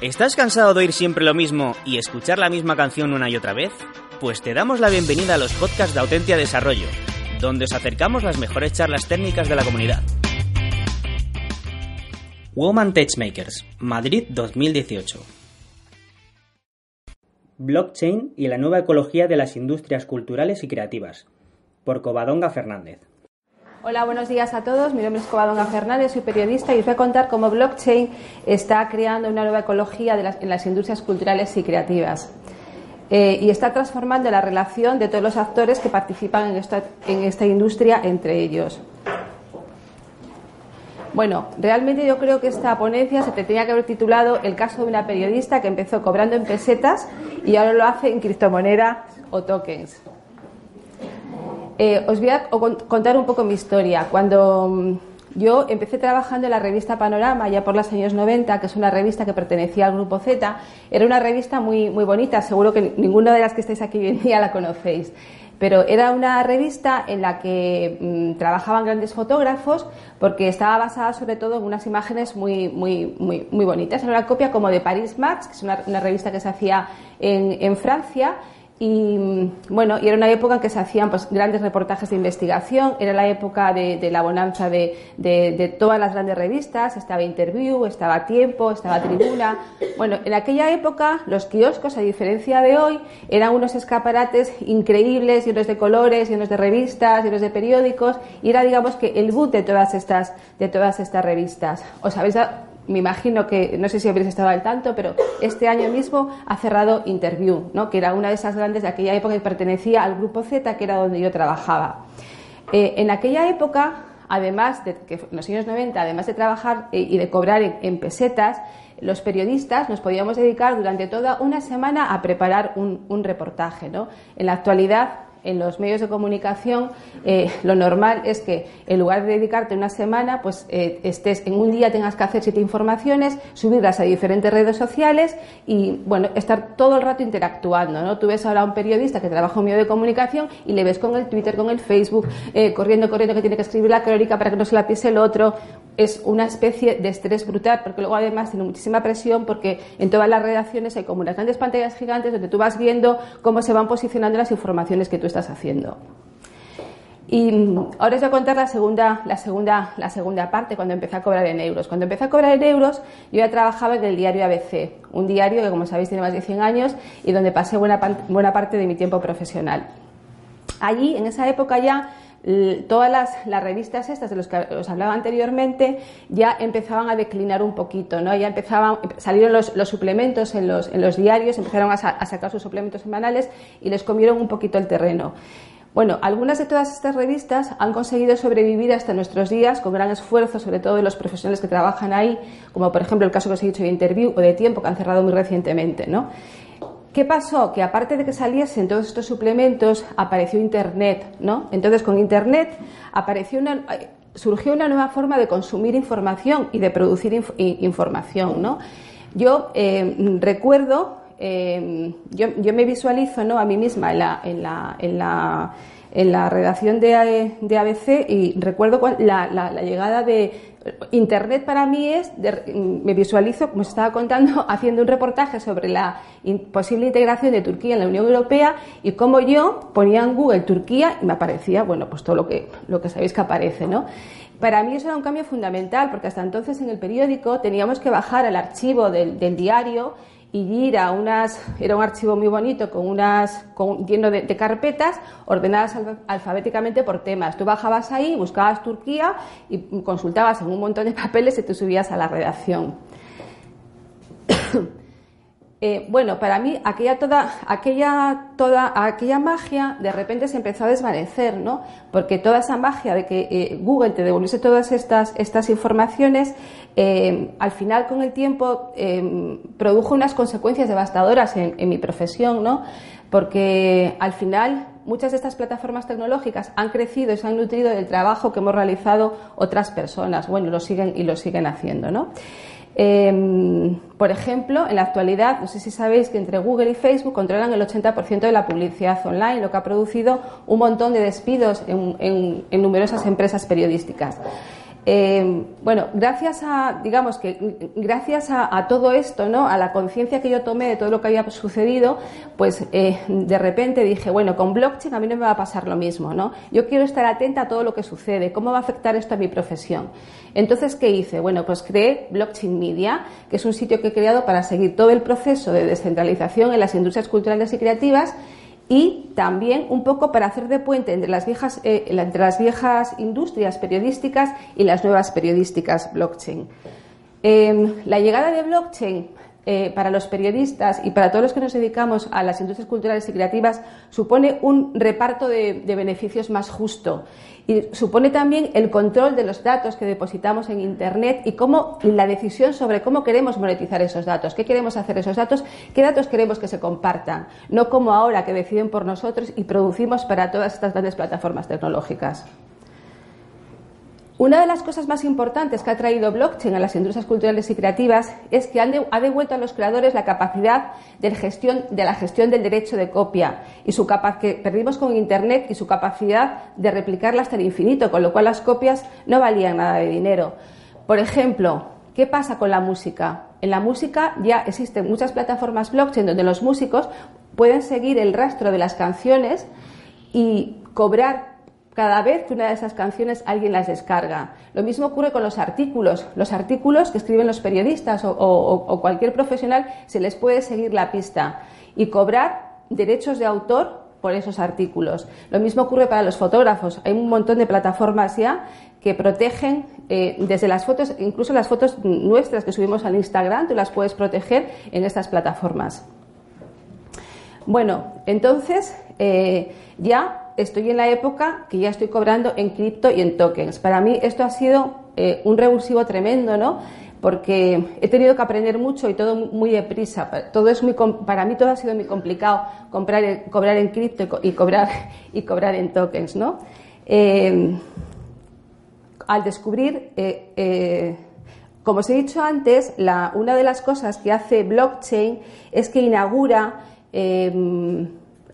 ¿Estás cansado de oír siempre lo mismo y escuchar la misma canción una y otra vez? Pues te damos la bienvenida a los podcasts de Autentia Desarrollo, donde os acercamos las mejores charlas técnicas de la comunidad. Woman Techmakers, Madrid 2018. Blockchain y la nueva ecología de las industrias culturales y creativas, por Covadonga Fernández. Hola, buenos días a todos. Mi nombre es Covadonga Fernández, soy periodista y os voy a contar cómo blockchain está creando una nueva ecología en las industrias culturales y creativas. Eh, y está transformando la relación de todos los actores que participan en esta, en esta industria entre ellos. Bueno, realmente yo creo que esta ponencia se tenía que haber titulado El caso de una periodista que empezó cobrando en pesetas y ahora lo hace en criptomonedas o tokens. Eh, os voy a contar un poco mi historia. Cuando mm, yo empecé trabajando en la revista Panorama ya por los años 90, que es una revista que pertenecía al Grupo Z, era una revista muy, muy bonita, seguro que ninguna de las que estáis aquí hoy en día la conocéis pero era una revista en la que mm, trabajaban grandes fotógrafos porque estaba basada sobre todo en unas imágenes muy, muy, muy, muy bonitas. Era una copia como de Paris Max, que es una, revista que se hacía en, en Francia y bueno, y era una época en que se hacían pues, grandes reportajes de investigación, era la época de, la bonanza de, de, todas las grandes revistas, estaba Interview, estaba Tiempo, estaba Tribuna. Bueno, en aquella época los kioscos, a diferencia de hoy, eran unos escaparates increíbles, llenos de colores, llenos de revistas, llenos de periódicos, y era digamos que el boot de todas estas, de todas estas revistas. ¿Os habéis me imagino que, no sé si habréis estado al tanto, pero este año mismo ha cerrado Interview, ¿no? que era una de esas grandes de aquella época que pertenecía al grupo Z, que era donde yo trabajaba. Eh, en aquella época, además de que en los años 90, además de trabajar eh, y de cobrar en, pesetas, los periodistas nos podíamos dedicar durante toda una semana a preparar un, un reportaje. ¿no? En la actualidad, en los medios de comunicación eh, lo normal es que en lugar de dedicarte una semana, pues eh, estés en un día tengas que hacer siete informaciones, subirlas a diferentes redes sociales y bueno, estar todo el rato interactuando, ¿no? Tú ves ahora a un periodista que trabaja en medio de comunicación y le ves con el Twitter, con el Facebook, eh, corriendo, corriendo que tiene que escribir la crónica para que no se la pise el otro. Es una especie de estrés brutal porque luego además tiene muchísima presión porque en todas las redacciones hay como unas grandes pantallas gigantes donde tú vas viendo cómo se van posicionando las informaciones que tú estás haciendo. Y ahora os voy a contar la segunda, la, segunda, la segunda parte, cuando empecé a cobrar en euros. Cuando empecé a cobrar en euros, yo ya trabajaba en el diario ABC, un diario que, como sabéis, tiene más de 100 años y donde pasé buena, buena parte de mi tiempo profesional. Allí, en esa época ya, todas las, revistas estas de las que os hablaba anteriormente ya empezaban a declinar un poquito, ¿no? Ya empezaban, salieron los, suplementos en los, en los, diarios, empezaron a, sacar sus suplementos semanales y les comieron un poquito el terreno. Bueno, algunas de todas estas revistas han conseguido sobrevivir hasta nuestros días con gran esfuerzo, sobre todo de los profesionales que trabajan ahí, como por ejemplo el caso que os he dicho de Interview o de Tiempo, que han cerrado muy recientemente, ¿no? ¿Qué pasó? Que aparte de que saliesen todos estos suplementos, apareció Internet, ¿no? Entonces, con Internet apareció una, surgió una nueva forma de consumir información y de producir información, ¿no? Yo eh, recuerdo, eh, yo, me visualizo ¿no? a mí misma en la, en la, en la, en la redacción de, de ABC y recuerdo la llegada de Internet para mí es, me visualizo, como os estaba contando, haciendo un reportaje sobre la posible integración de Turquía en la Unión Europea y cómo yo ponía en Google Turquía y me aparecía, bueno, pues todo lo que, lo que sabéis que aparece, ¿no? Para mí eso era un cambio fundamental porque hasta entonces en el periódico teníamos que bajar al archivo del, del diario y ir a unas, era un archivo muy bonito con unas, con, lleno de, carpetas ordenadas alfabéticamente por temas. Tú bajabas ahí, buscabas Turquía y consultabas en un montón de papeles y tú subías a la redacción. Eh, bueno, para mí aquella toda, aquella, toda, aquella magia de repente se empezó a desvanecer, ¿no? Porque toda esa magia de que eh, Google te devolviese todas estas, estas informaciones, eh, al final con el tiempo produjo unas consecuencias devastadoras en, en, mi profesión, ¿no? Porque al final muchas de estas plataformas tecnológicas han crecido y se han nutrido del trabajo que hemos realizado otras personas. Bueno, lo siguen y lo siguen haciendo, ¿no? Em, por ejemplo, en la actualidad, no sé si sabéis que entre Google y Facebook controlan el 80% de la publicidad online, lo que ha producido un montón de despidos en numerosas empresas periodísticas. Eh, bueno, gracias a, digamos que, gracias a, todo esto, ¿no? A la conciencia que yo tomé de todo lo que había sucedido, pues eh, de repente dije, bueno, con blockchain a mí no me va a pasar lo mismo, ¿no? Yo quiero estar atenta a todo lo que sucede, cómo va a afectar esto a mi profesión. Entonces, ¿qué hice? Bueno, pues creé Blockchain Media, que es un sitio que he creado para seguir todo el proceso de descentralización en las industrias culturales y creativas y también un poco para hacer de puente entre las viejas, eh, entre las viejas industrias periodísticas y las nuevas periodísticas blockchain. Em, la llegada de blockchain eh, para los periodistas y para todos los que nos dedicamos a las industrias culturales y creativas supone un reparto de, beneficios más justo y supone también el control de los datos que depositamos en Internet y cómo la decisión sobre cómo queremos monetizar esos datos, qué queremos hacer esos datos, qué datos queremos que se compartan, no como ahora que deciden por nosotros y producimos para todas estas grandes plataformas tecnológicas. Una de las cosas más importantes que ha traído blockchain a las industrias culturales y creativas es que ha devuelto a los creadores la capacidad de, gestión, de la gestión del derecho de copia y su que perdimos con Internet y su capacidad de replicarla hasta el infinito, con lo cual las copias no valían nada de dinero. Por ejemplo, ¿qué pasa con la música? En la música ya existen muchas plataformas blockchain donde los músicos pueden seguir el rastro de las canciones y cobrar cada vez que una de esas canciones alguien las descarga. Lo mismo ocurre con los artículos. Los artículos que escriben los periodistas o, cualquier profesional se les puede seguir la pista y cobrar derechos de autor por esos artículos. Lo mismo ocurre para los fotógrafos. Hay un montón de plataformas ya que protegen eh, desde las fotos, incluso las fotos nuestras que subimos al Instagram, tú las puedes proteger en estas plataformas. Bueno, entonces eh, ya estoy en la época que ya estoy cobrando en cripto y en tokens. Para mí esto ha sido eh, un revulsivo tremendo, ¿no? Porque he tenido que aprender mucho y todo muy deprisa. Todo es muy, para mí todo ha sido muy complicado comprar, cobrar en cripto y, cobrar, y cobrar en tokens, ¿no? Eh, al descubrir, eh, como os he dicho antes, una de las cosas que hace blockchain es que inaugura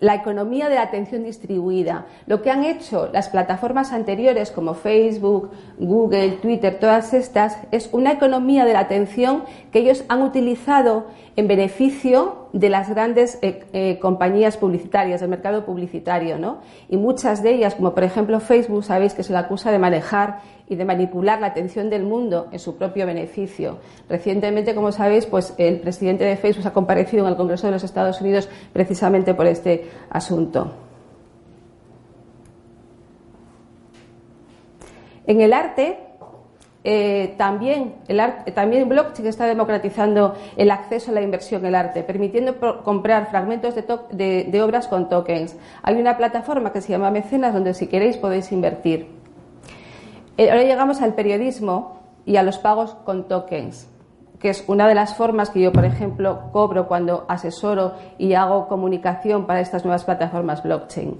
la economía de la atención distribuida. Lo que han hecho las plataformas anteriores como Facebook, Google, Twitter, todas estas, es una economía de la atención que ellos han utilizado en beneficio de las grandes eh, eh, compañías publicitarias, del mercado publicitario, ¿no? Y muchas de ellas, como por ejemplo Facebook, sabéis que se la acusa de manejar y de manipular la atención del mundo en su propio beneficio. Recientemente, como sabéis, pues el presidente de Facebook ha comparecido en el Congreso de los Estados Unidos precisamente por este asunto. En el arte, eh, también, el arte, también blockchain está democratizando el acceso a la inversión en el arte, permitiendo comprar fragmentos de, de obras con tokens. Hay una plataforma que se llama Mecenas donde si queréis podéis invertir. Eh, ahora llegamos al periodismo y a los pagos con tokens, que es una de las formas que yo, por ejemplo, cobro cuando asesoro y hago comunicación para estas nuevas plataformas blockchain.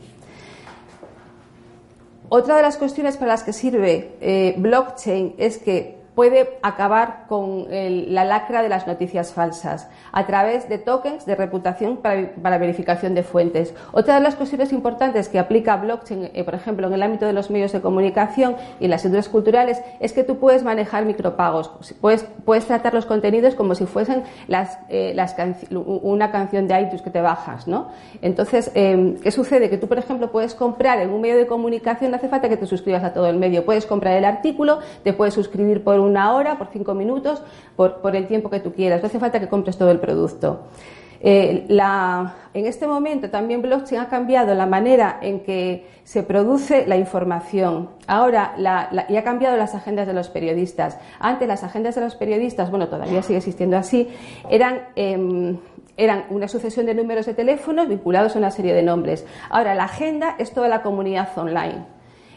Otra de las cuestiones para las que sirve eh, blockchain es que puede acabar con la lacra de las noticias falsas a través de tokens de reputación para, verificación de fuentes. Otra de las cuestiones importantes que aplica blockchain, eh, por ejemplo, en el ámbito de los medios de comunicación y en las industrias culturales, es que tú puedes manejar micropagos, puedes, puedes tratar los contenidos como si fuesen las, eh, una canción de iTunes que te bajas, ¿no? Entonces, em, ¿qué sucede? Que tú, por ejemplo, puedes comprar en un medio de comunicación, no hace falta que te suscribas a todo el medio, puedes comprar el artículo, te puedes suscribir por una hora, por cinco minutos, por, el tiempo que tú quieras. No hace falta que compres todo el producto. Eh, en este momento también blockchain ha cambiado la manera en que se produce la información. Ahora, y ha cambiado las agendas de los periodistas. Antes las agendas de los periodistas, bueno, todavía sigue existiendo así, eran... Em, eran una sucesión de números de teléfonos vinculados a una serie de nombres. Ahora, la agenda es toda la comunidad online.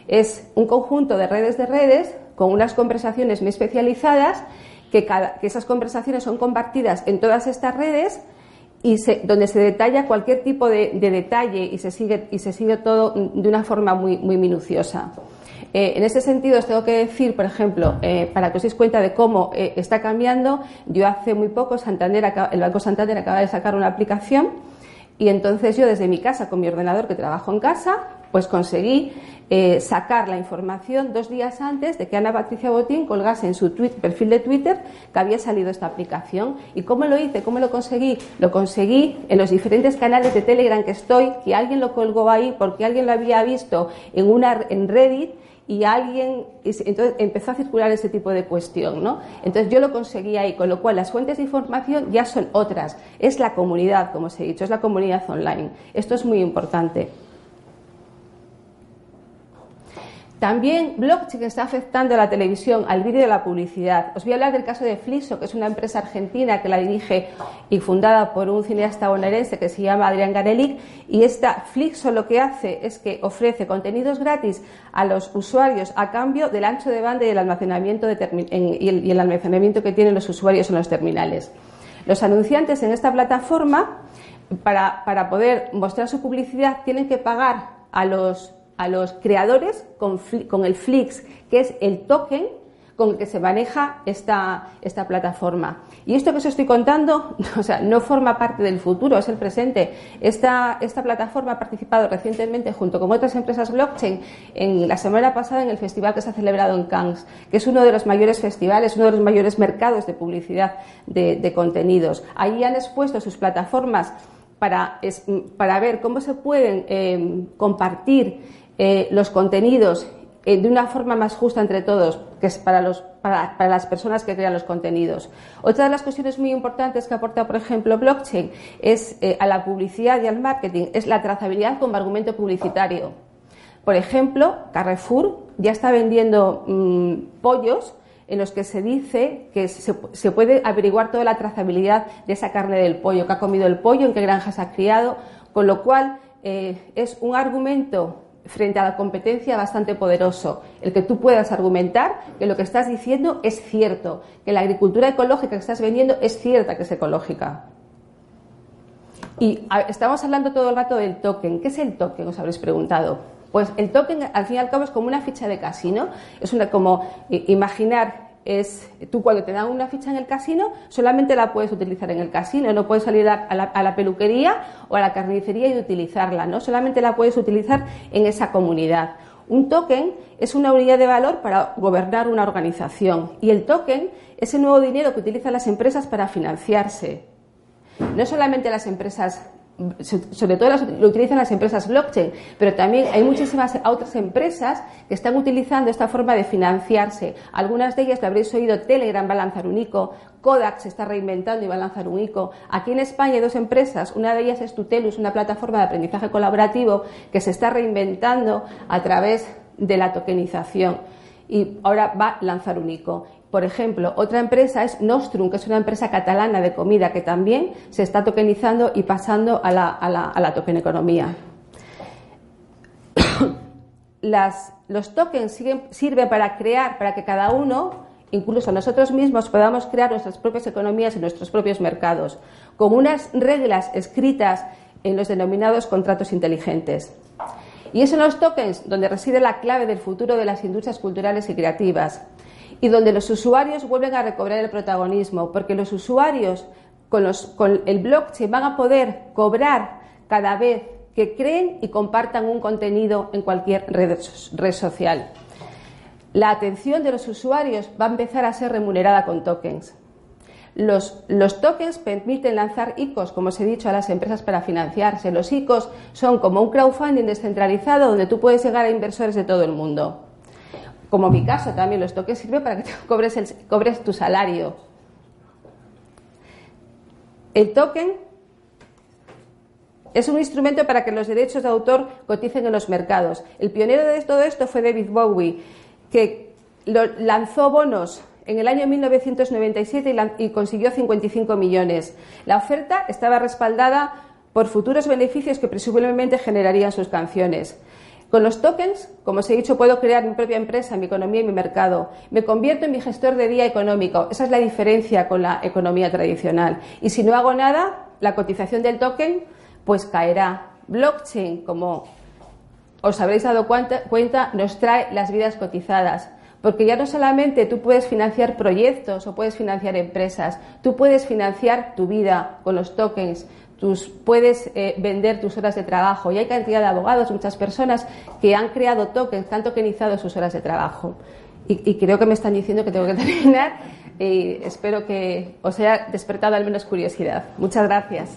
Es un conjunto de redes de redes con unas conversaciones muy especializadas que, esas conversaciones son compartidas en todas estas redes y donde se detalla cualquier tipo de, detalle y se sigue y se sigue todo de una forma muy, muy minuciosa. Eh, en ese sentido, os tengo que decir, por ejemplo, eh, para que os deis cuenta de cómo eh, está cambiando, yo hace muy poco, Santander, el Banco Santander acaba de sacar una aplicación y entonces yo desde mi casa, con mi ordenador que trabajo en casa, pues conseguí sacar la información dos días antes de que Ana Patricia Botín colgase en su perfil de Twitter que había salido esta aplicación. ¿Y cómo lo hice? ¿Cómo lo conseguí? Lo conseguí en los diferentes canales de Telegram que estoy, que alguien lo colgó ahí porque alguien lo había visto en, una, en Reddit y alguien entonces empezó a circular ese tipo de cuestión, ¿no? Entonces yo lo conseguí ahí, con lo cual las fuentes de información ya son otras. Es la comunidad, como os he dicho, es la comunidad online. Esto es muy importante. También blockchain está afectando a la televisión, al vídeo y a la publicidad. Os voy a hablar del caso de Flixo, que es una empresa argentina que la dirige y fundada por un cineasta bonaerense que se llama Adrián Garelic. Y esta Flixo lo que hace es que ofrece contenidos gratis a los usuarios a cambio del ancho de banda y el almacenamiento, y el almacenamiento que tienen los usuarios en los terminales. Los anunciantes en esta plataforma, para, para poder mostrar su publicidad, tienen que pagar a los a los creadores con, el Flix, que es el token con el que se maneja esta, esta, plataforma. Y esto que os estoy contando o sea, no forma parte del futuro, es el presente. Esta, esta, plataforma ha participado recientemente junto con otras empresas blockchain en la semana pasada en el festival que se ha celebrado en Cannes, que es uno de los mayores festivales, uno de los mayores mercados de publicidad de, contenidos. Ahí han expuesto sus plataformas para, para ver cómo se pueden eh, compartir eh, los contenidos eh, de una forma más justa entre todos, que es para, los, para, las personas que crean los contenidos. Otra de las cuestiones muy importantes que aporta, por ejemplo, blockchain es eh, a la publicidad y al marketing, es la trazabilidad como argumento publicitario. Por ejemplo, Carrefour ya está vendiendo mm, pollos en los que se dice que se, puede averiguar toda la trazabilidad de esa carne del pollo, que ha comido el pollo, en qué granja se ha criado, con lo cual es un argumento frente a la competencia bastante poderoso, el que tú puedas argumentar que lo que estás diciendo es cierto, que la agricultura ecológica que estás vendiendo es cierta que es ecológica. Y estamos hablando todo el rato del token. ¿Qué es el token? Os habréis preguntado. Pues el token, al fin y al cabo, es como una ficha de casino. Es una, como imaginar es, tú cuando te dan una ficha en el casino, solamente la puedes utilizar en el casino, no puedes salir a la, peluquería o a la carnicería y utilizarla, ¿no? Solamente la puedes utilizar en esa comunidad. Un token es una unidad de valor para gobernar una organización y el token es el nuevo dinero que utilizan las empresas para financiarse. No solamente las empresas sobre todo lo utilizan las empresas blockchain, pero también hay muchísimas otras empresas que están utilizando esta forma de financiarse. Algunas de ellas, lo habréis oído, Telegram va a lanzar un ICO, Kodak se está reinventando y va a lanzar un ICO. Aquí en España hay dos empresas, una de ellas es Tutelus, una plataforma de aprendizaje colaborativo que se está reinventando a través de la tokenización y ahora va a lanzar un ICO. Por ejemplo, otra empresa es Nostrum, que es una empresa catalana de comida que también se está tokenizando y pasando a la, a la, los tokens sirven para crear, para que cada uno, incluso nosotros mismos, podamos crear nuestras propias economías y nuestros propios mercados, con unas reglas escritas en los denominados contratos inteligentes. Y es en los tokens donde reside la clave del futuro de las industrias culturales y creativas y donde los usuarios vuelven a recobrar el protagonismo, porque los usuarios con, el blockchain van a poder cobrar cada vez que creen y compartan un contenido en cualquier red, social. La atención de los usuarios va a empezar a ser remunerada con tokens. Los, los, tokens permiten lanzar ICOs, como os he dicho, a las empresas para financiarse. Los ICOs son como un crowdfunding descentralizado donde tú puedes llegar a inversores de todo el mundo. Como mi caso también, los toques sirven para que cobres, el, tu salario. El token Es un instrumento para que los derechos de autor coticen en los mercados. El pionero de todo esto fue David Bowie, que lanzó bonos en el año 1997 y, consiguió 55 millones. La oferta estaba respaldada por futuros beneficios que presumiblemente generarían sus canciones. Con los tokens, como os he dicho, puedo crear mi propia empresa, mi economía y mi mercado. Me convierto en mi gestor de día económico. Esa es la diferencia con la economía tradicional. Y si no hago nada, la cotización del token pues caerá. Blockchain, como os habréis dado cuenta, nos trae las vidas cotizadas. Porque ya no solamente tú puedes financiar proyectos o puedes financiar empresas, tú puedes financiar tu vida con los tokens, tú puedes eh, vender tus horas de trabajo. Y hay cantidad de abogados, muchas personas que han creado tokens, que han tokenizado sus horas de trabajo. Y, y creo que me están diciendo que tengo que terminar y espero que os haya despertado al menos curiosidad. Muchas gracias.